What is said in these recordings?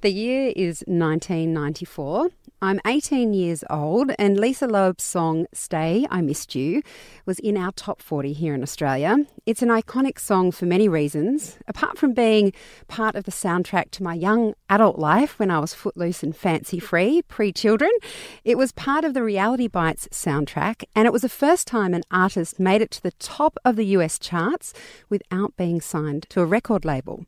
The year is 1994. I'm 18 years old, and Lisa Loeb's song Stay, I Missed You was in our top 40 here in Australia. It's an iconic song for many reasons. Apart from being part of the soundtrack to my young adult life when I was footloose and fancy free, pre children, it was part of the Reality Bites soundtrack, and it was the first time an artist made it to the top of the US charts without being signed to a record label.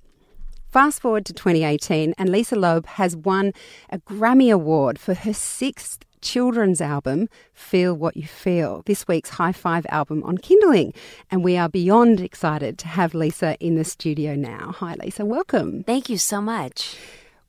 Fast forward to 2018, and Lisa Loeb has won a Grammy Award for her sixth children's album, Feel What You Feel, this week's High Five album on Kinderling. And we are beyond excited to have Lisa in the studio now. Hi, Lisa, welcome. Thank you so much.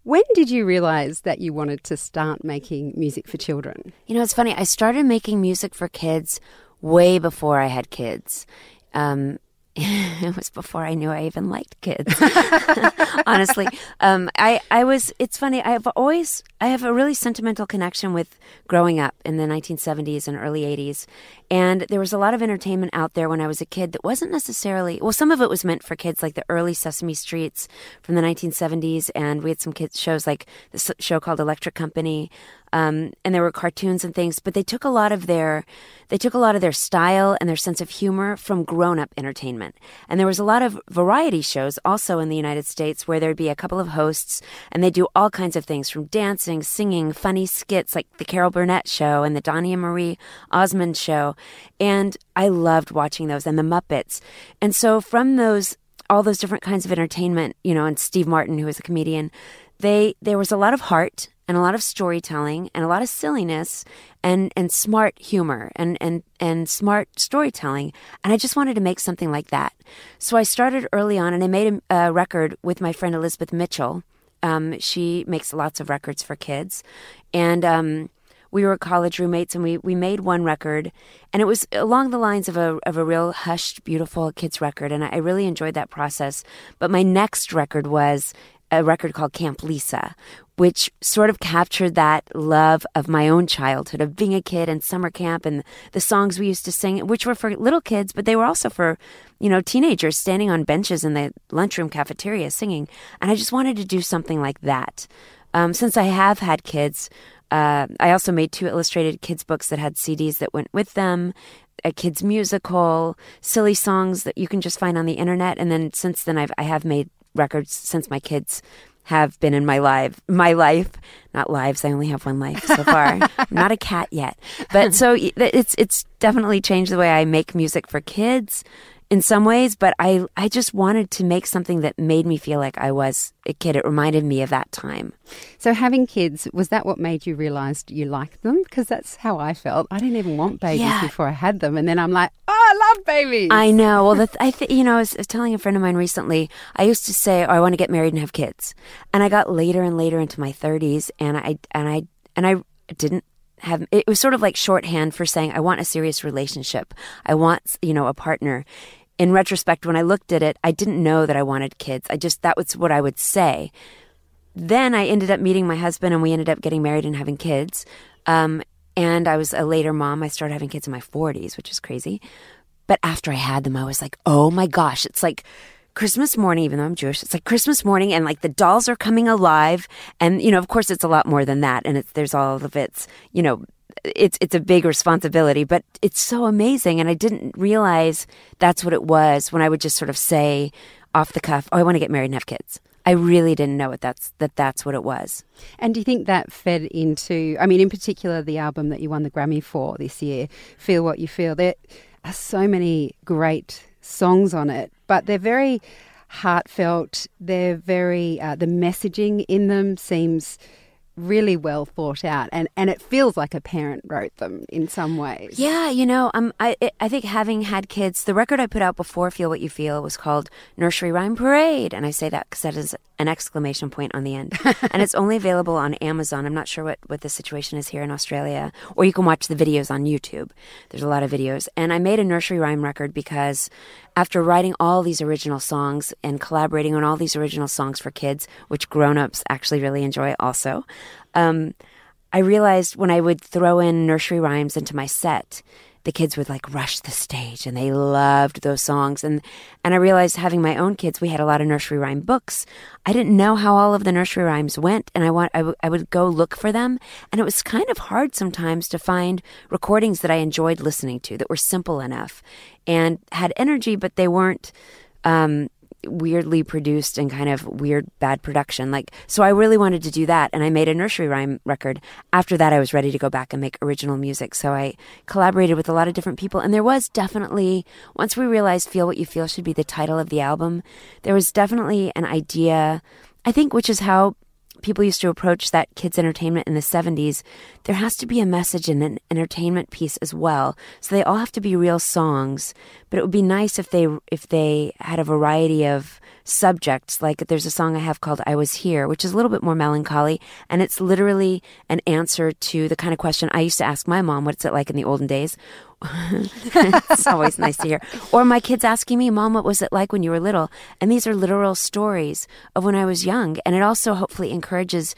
When did you realize that you wanted to start making music for children? You know, it's funny. I started making music for kids way before I had kids. Um, it was before I knew I even liked kids. Honestly, um, I I was. It's funny. I've always I have a really sentimental connection with growing up in the 1970s and early 80s, and there was a lot of entertainment out there when I was a kid that wasn't necessarily. Well, some of it was meant for kids, like the early Sesame Streets from the 1970s, and we had some kids shows like the show called Electric Company. Um, and there were cartoons and things, but they took a lot of their they took a lot of their style and their sense of humor from grown up entertainment. And there was a lot of variety shows also in the United States where there'd be a couple of hosts and they do all kinds of things from dancing, singing, funny skits like the Carol Burnett show and the Donny and Marie Osmond show. And I loved watching those and the Muppets. And so from those all those different kinds of entertainment, you know, and Steve Martin, who was a comedian, they there was a lot of heart and a lot of storytelling and a lot of silliness and and smart humor and and and smart storytelling and I just wanted to make something like that. So I started early on and I made a, a record with my friend Elizabeth Mitchell. Um, she makes lots of records for kids and um, we were college roommates and we, we made one record and it was along the lines of a, of a real hushed, beautiful kids record. And I, I really enjoyed that process. But my next record was a record called Camp Lisa, which sort of captured that love of my own childhood, of being a kid and summer camp and the songs we used to sing, which were for little kids, but they were also for, you know, teenagers standing on benches in the lunchroom cafeteria singing. And I just wanted to do something like that. Um, since I have had kids, uh, I also made two illustrated kids' books that had CDs that went with them a kids musical, silly songs that you can just find on the internet. And then since then, I've I have made records since my kids have been in my life my life. Not lives i only have one life so far. I'm not a cat yet. But so it's it's definitely changed the way i make music for kids in some ways, but I, I just wanted to make something that made me feel like I was a kid. It reminded me of that time. So, having kids, was that what made you realize you liked them? Because that's how I felt. I didn't even want babies yeah. before I had them. And then I'm like, oh, I love babies. I know. Well, the, I th- you know, I was, I was telling a friend of mine recently, I used to say, oh, I want to get married and have kids. And I got later and later into my 30s, and I, and I, and I didn't have it was sort of like shorthand for saying I want a serious relationship. I want, you know, a partner in retrospect, when I looked at it, I didn't know that I wanted kids. I just, that was what I would say. Then I ended up meeting my husband and we ended up getting married and having kids. Um, and I was a later mom. I started having kids in my 40s, which is crazy. But after I had them, I was like, oh my gosh, it's like Christmas morning, even though I'm Jewish, it's like Christmas morning and like the dolls are coming alive. And, you know, of course, it's a lot more than that. And it's, there's all of its, you know, it's it's a big responsibility, but it's so amazing. And I didn't realize that's what it was when I would just sort of say off the cuff, "Oh, I want to get married and have kids." I really didn't know it. That's that. That's what it was. And do you think that fed into? I mean, in particular, the album that you won the Grammy for this year, "Feel What You Feel." There are so many great songs on it, but they're very heartfelt. They're very uh, the messaging in them seems really well thought out, and, and it feels like a parent wrote them in some ways. Yeah, you know, um, I I think having had kids, the record I put out before "Feel What You Feel" was called "Nursery Rhyme Parade," and I say that because that is an exclamation point on the end, and it's only available on Amazon. I'm not sure what what the situation is here in Australia, or you can watch the videos on YouTube. There's a lot of videos, and I made a nursery rhyme record because after writing all these original songs and collaborating on all these original songs for kids, which grown-ups actually really enjoy also. Um, I realized when I would throw in nursery rhymes into my set, the kids would like rush the stage and they loved those songs. And and I realized having my own kids we had a lot of nursery rhyme books. I didn't know how all of the nursery rhymes went and I want I, w- I would go look for them. And it was kind of hard sometimes to find recordings that I enjoyed listening to that were simple enough and had energy but they weren't um, weirdly produced and kind of weird bad production. Like so I really wanted to do that and I made a nursery rhyme record. After that I was ready to go back and make original music. So I collaborated with a lot of different people and there was definitely once we realized Feel What You Feel should be the title of the album, there was definitely an idea I think which is how people used to approach that kids entertainment in the 70s, there has to be a message and an entertainment piece as well. So they all have to be real songs, but it would be nice if they if they had a variety of subjects. Like there's a song I have called I Was Here, which is a little bit more melancholy, and it's literally an answer to the kind of question I used to ask my mom, what's it like in the olden days? it's always nice to hear. Or my kids asking me, Mom, what was it like when you were little? And these are literal stories of when I was young. And it also hopefully encourages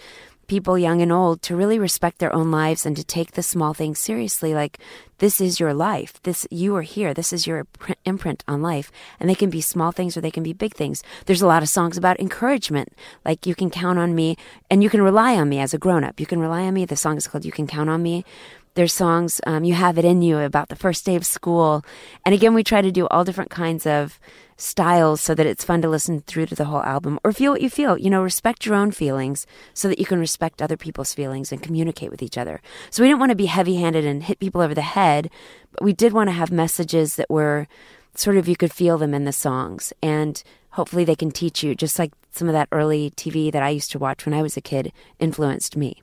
people young and old to really respect their own lives and to take the small things seriously like this is your life. This you are here. This is your imprint on life. And they can be small things or they can be big things. There's a lot of songs about encouragement. Like you can count on me and you can rely on me as a grown up you can rely on me. The song is called you can count on me there's songs, um, You Have It In You, about the first day of school. And again, we try to do all different kinds of styles so that it's fun to listen through to the whole album or feel what you feel. You know, respect your own feelings so that you can respect other people's feelings and communicate with each other. So we didn't want to be heavy handed and hit people over the head, but we did want to have messages that were sort of you could feel them in the songs. And hopefully they can teach you, just like some of that early TV that I used to watch when I was a kid influenced me.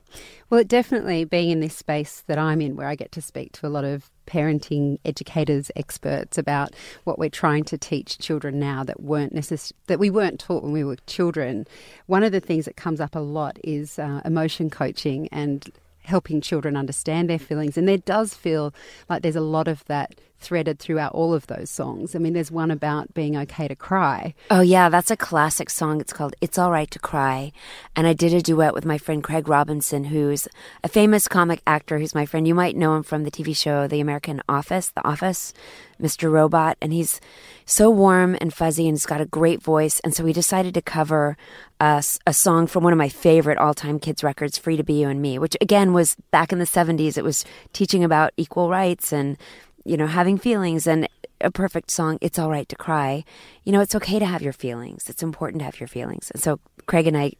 Well, it definitely being in this space that I'm in, where I get to speak to a lot of parenting educators, experts about what we're trying to teach children now that weren't necess- that we weren't taught when we were children. One of the things that comes up a lot is uh, emotion coaching and helping children understand their feelings, and there does feel like there's a lot of that threaded throughout all of those songs. I mean, there's one about being okay to cry. Oh, yeah, that's a classic song. It's called It's All Right to Cry. And I did a duet with my friend Craig Robinson, who's a famous comic actor who's my friend. You might know him from the TV show The American Office, The Office, Mr. Robot. And he's so warm and fuzzy and he's got a great voice. And so we decided to cover a, a song from one of my favorite all time kids' records, Free to Be You and Me, which again was back in the 70s. It was teaching about equal rights and you know, having feelings and a perfect song, It's All Right to Cry. You know, it's okay to have your feelings. It's important to have your feelings. And so Craig and I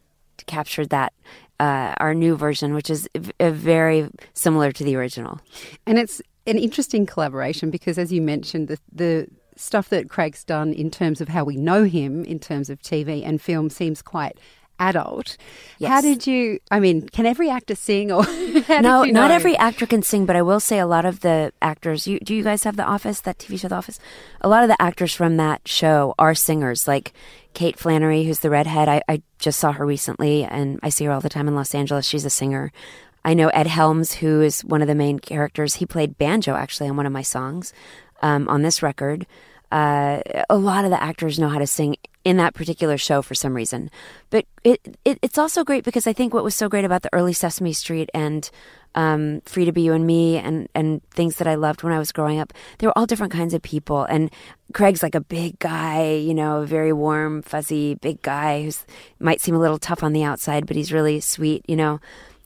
captured that, uh, our new version, which is v- very similar to the original. And it's an interesting collaboration because, as you mentioned, the, the stuff that Craig's done in terms of how we know him in terms of TV and film seems quite adult. Yes. How did you? I mean, can every actor sing? Or no, not every actor can sing, but I will say a lot of the actors. You, do you guys have The Office? That TV show, The Office. A lot of the actors from that show are singers, like Kate Flannery, who's the redhead. I, I just saw her recently, and I see her all the time in Los Angeles. She's a singer. I know Ed Helms, who is one of the main characters. He played banjo actually on one of my songs um, on this record. Uh, a lot of the actors know how to sing in that particular show for some reason. But it, it, it's also great because I think what was so great about the early Sesame Street and um, Free to Be You and Me and and things that I loved when I was growing up, they were all different kinds of people. And Craig's like a big guy, you know, a very warm, fuzzy, big guy who might seem a little tough on the outside, but he's really sweet, you know.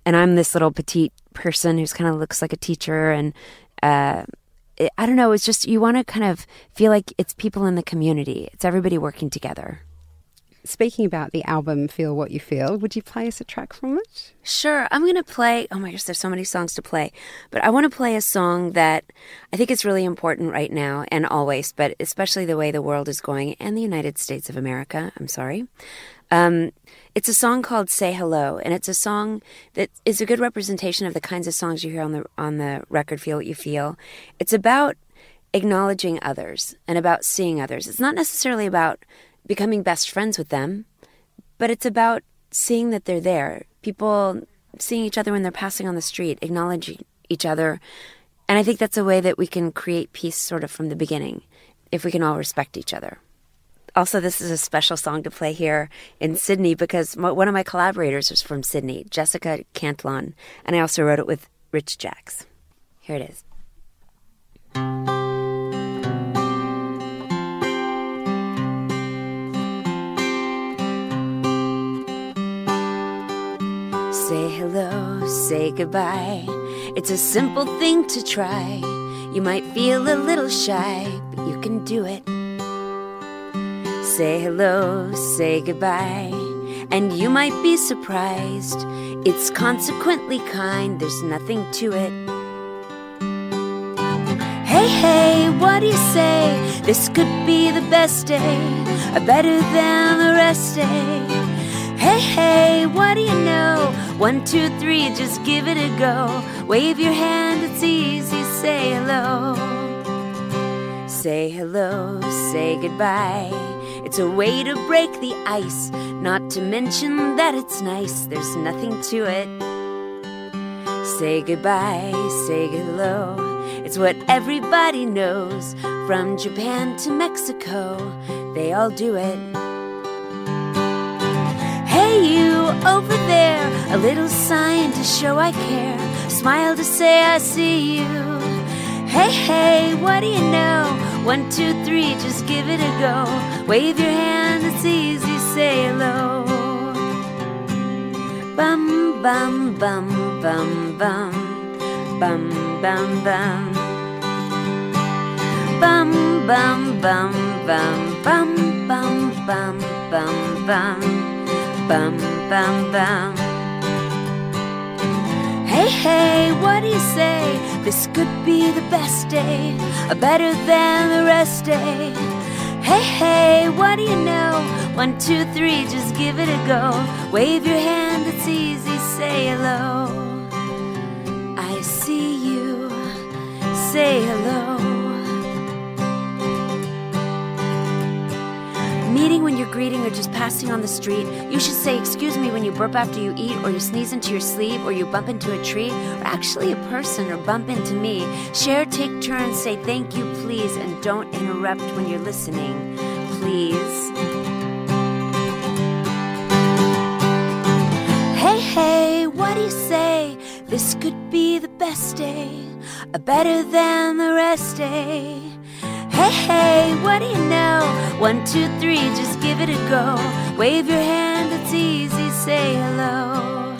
And I'm this little petite person who's kind of looks like a teacher and. Uh, I don't know. It's just you want to kind of feel like it's people in the community. It's everybody working together. Speaking about the album Feel What You Feel, would you play us a track from it? Sure. I'm going to play. Oh my gosh, there's so many songs to play. But I want to play a song that I think is really important right now and always, but especially the way the world is going and the United States of America. I'm sorry. Um, it's a song called "Say Hello," and it's a song that is a good representation of the kinds of songs you hear on the on the record. Feel what you feel. It's about acknowledging others and about seeing others. It's not necessarily about becoming best friends with them, but it's about seeing that they're there. People seeing each other when they're passing on the street, acknowledging each other. And I think that's a way that we can create peace sort of from the beginning if we can all respect each other. Also, this is a special song to play here in Sydney because one of my collaborators is from Sydney, Jessica Cantlon, and I also wrote it with Rich Jacques. Here it is. Say hello, say goodbye. It's a simple thing to try. You might feel a little shy, but you can do it. Say hello, say goodbye, and you might be surprised. It's consequently kind, there's nothing to it. Hey, hey, what do you say? This could be the best day, a better than the rest day. Hey, hey, what do you know? One, two, three, just give it a go. Wave your hand, it's easy, say hello. Say hello, say goodbye. It's a way to break the ice, not to mention that it's nice, there's nothing to it. Say goodbye, say hello. It's what everybody knows. From Japan to Mexico, they all do it. Hey, you over there, a little sign to show I care. Smile to say I see you. Hey, hey, what do you know? One, two, three, just give it a go. Wave your hand, it's easy, say hello. Bum, bum, bum, bum, bum. Bum, bum, bum. Bum, bum, bum, bum, bum, bum, bum, bum, bum bum bum bum. Hey, hey, what do you say? This could be the best day, a better than the rest day. Hey, hey, what do you know? One, two, three, just give it a go. Wave your hand, it's easy, say hello. I see you, say hello. Or just passing on the street, you should say excuse me when you burp after you eat, or you sneeze into your sleeve, or you bump into a tree, or actually a person, or bump into me. Share, take turns, say thank you, please, and don't interrupt when you're listening. Please. Hey, hey, what do you say? This could be the best day, a better than the rest day. Hey, hey, what do you know? One, two, three, just give it a go. Wave your hand, it's easy, say hello.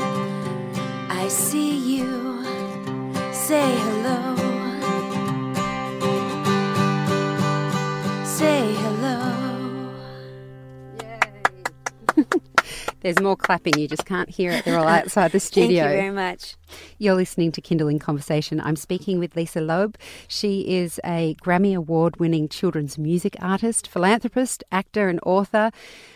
I see you, say hello. There's more clapping. You just can't hear it. They're all outside the studio. Thank you very much. You're listening to Kinderling Conversation. I'm speaking with Lisa Loeb. She is a Grammy Award winning children's music artist, philanthropist, actor, and author.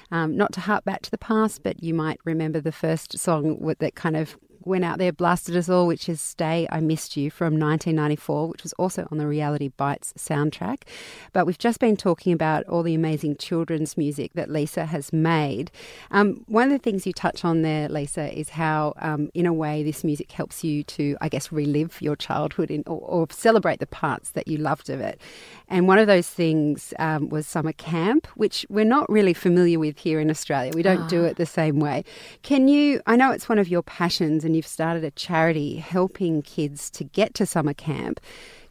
Um, not to harp back to the past, but you might remember the first song with that kind of went out there, blasted us all, which is Stay, I Missed You from 1994, which was also on the Reality Bites soundtrack. But we've just been talking about all the amazing children's music that Lisa has made. Um, one of the things you touch on there, Lisa, is how, um, in a way, this music helps you to, I guess, relive your childhood in, or, or, celebrate the parts that you loved of it. And one of those things um, was summer camp, which we're not really familiar with here in Australia. We don't oh. do ah. it the same way. Can you, I know it's one of your passions and you've started a charity helping kids to get to summer camp.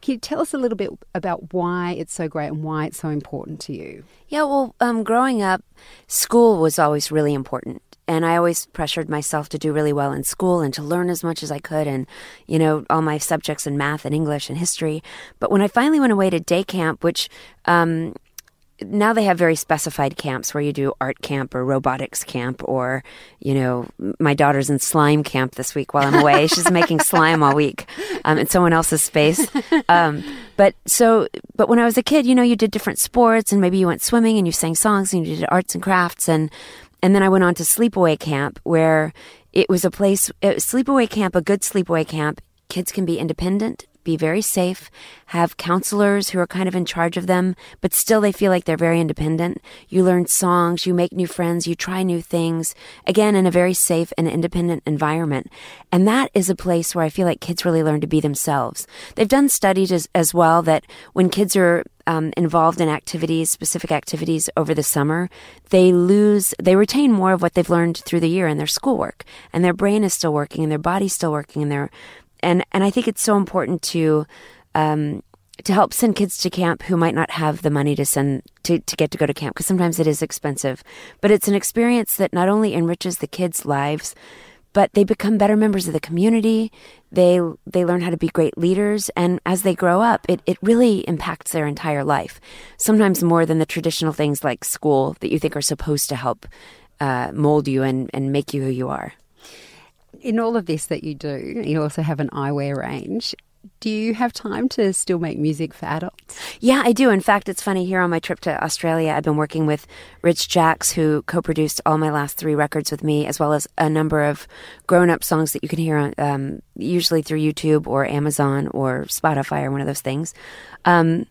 Can you tell us a little bit about why it's so great and why it's so important to you? Yeah, well, um, growing up, school was always really important. And I always pressured myself to do really well in school and to learn as much as I could and, you know, all my subjects in math and English and history. But when I finally went away to day camp, which um, now they have very specified camps where you do art camp or robotics camp or you know my daughter's in slime camp this week while i'm away she's making slime all week um, in someone else's space um, but so but when i was a kid you know you did different sports and maybe you went swimming and you sang songs and you did arts and crafts and and then I went on to sleepaway camp, where it was a place, a sleepaway camp, a good sleepaway camp. Kids can be independent, be very safe, have counselors who are kind of in charge of them, but still they feel like they're very independent. You learn songs, you make new friends, you try new things, again, in a very safe and independent environment. And that is a place where I feel like kids really learn to be themselves. They've done studies as, as well that when kids are um, involved in activities, specific activities over the summer, they lose, they retain more of what they've learned through the year in their schoolwork. And their brain is still working and their body's still working and their and and I think it's so important to um, to help send kids to camp who might not have the money to send to, to get to go to camp because sometimes it is expensive. But it's an experience that not only enriches the kids lives but they become better members of the community. They they learn how to be great leaders and as they grow up it, it really impacts their entire life sometimes more than the traditional things like school that you think are supposed to help uh, mold you and, and make you who you are in all of this that you do, you also have an eyewear range. Do you have time to still make music for adults? Yeah, I do. In fact, it's funny here on my trip to Australia, I've been working with Rich Jacques, who co produced all my last three records with me, as well as a number of grown up songs that you can hear on, um, usually through YouTube or Amazon or Spotify or one of those things. Um,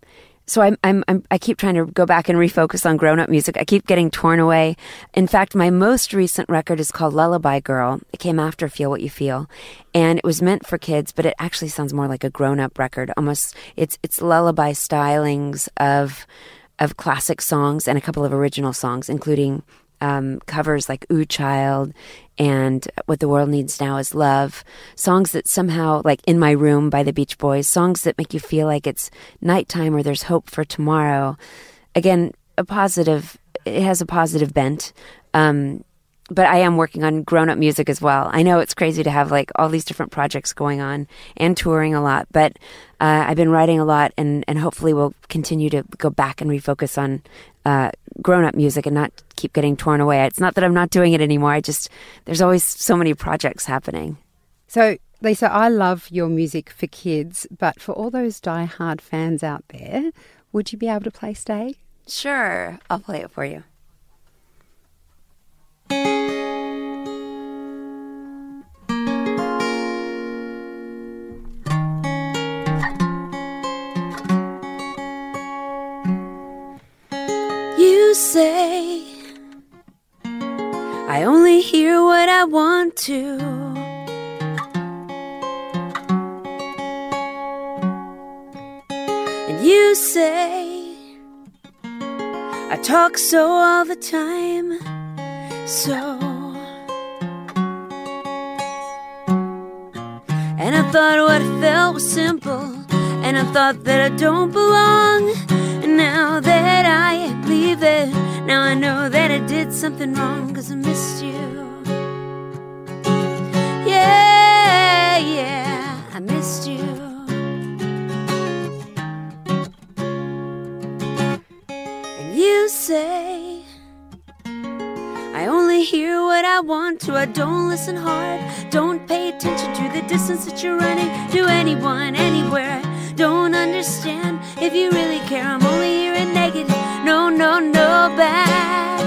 so I'm, I'm, I'm, i keep trying to go back and refocus on grown up music. I keep getting torn away. In fact, my most recent record is called Lullaby Girl. It came after Feel What You Feel, and it was meant for kids, but it actually sounds more like a grown up record. Almost, it's it's lullaby stylings of of classic songs and a couple of original songs, including um, covers like Ooh Child and What the World Needs Now is Love. Songs that somehow, like In My Room by the Beach Boys, songs that make you feel like it's nighttime or there's hope for tomorrow. Again, a positive, it has a positive bent. Um, but I am working on grown up music as well. I know it's crazy to have like all these different projects going on and touring a lot, but uh, I've been writing a lot and, and hopefully we'll continue to go back and refocus on uh, grown up music and not keep getting torn away. It's not that I'm not doing it anymore. I just, there's always so many projects happening. So, Lisa, I love your music for kids, but for all those die-hard fans out there, would you be able to play Stay? Sure, I'll play it for you. I only hear what I want to. And you say I talk so all the time, so. And I thought what I felt was simple, and I thought that I don't belong. And now that I believe it, now I know that I did something wrong cause I missed you. Yeah, yeah, I missed you. And you say, I only hear what I want to. I don't listen hard. Don't pay attention to the distance that you're running to anyone, anywhere don't understand. If you really care, I'm only hearing negative. No, no, no, bad.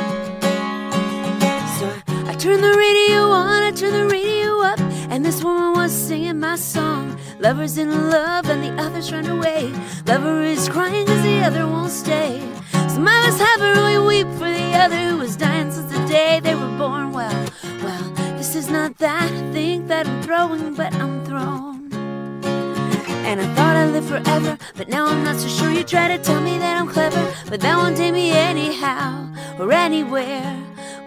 So I turn the radio on, I turn the radio up, and this woman was singing my song. Lover's in love and the other's run away. Lover is crying cause the other won't stay. Us have a really weep for the other who was dying since the day they were born. Well, well, this is not that. I think that I'm throwing, but I'm thrown. And I thought I'd live forever, but now I'm not so sure. You try to tell me that I'm clever, but that won't take me anyhow or anywhere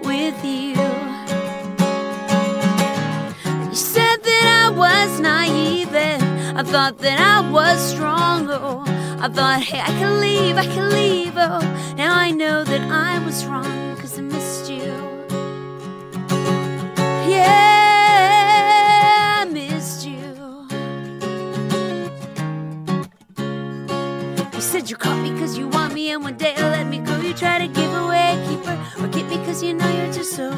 with you. You said that I was naive, and I thought that I was strong. Oh, I thought, hey, I can leave, I can leave. Oh, now I know that I was wrong, cause I missed you. Yeah. You caught me cause you want me, and one day you let me go. You try to give away a keeper or keep me cause you know you're just so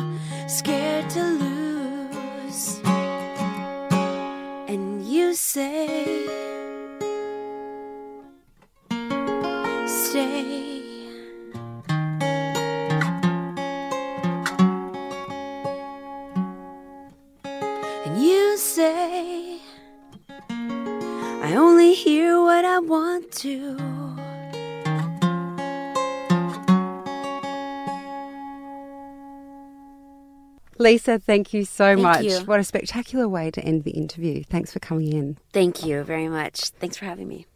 Lisa, thank you so Thank much. you. What a spectacular way to end the interview. Thanks for coming in. Thank you very much. Thanks for having me.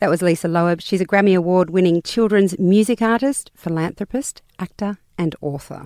That was Lisa Loeb. She's a Grammy Award winning children's music artist, philanthropist, actor, and author.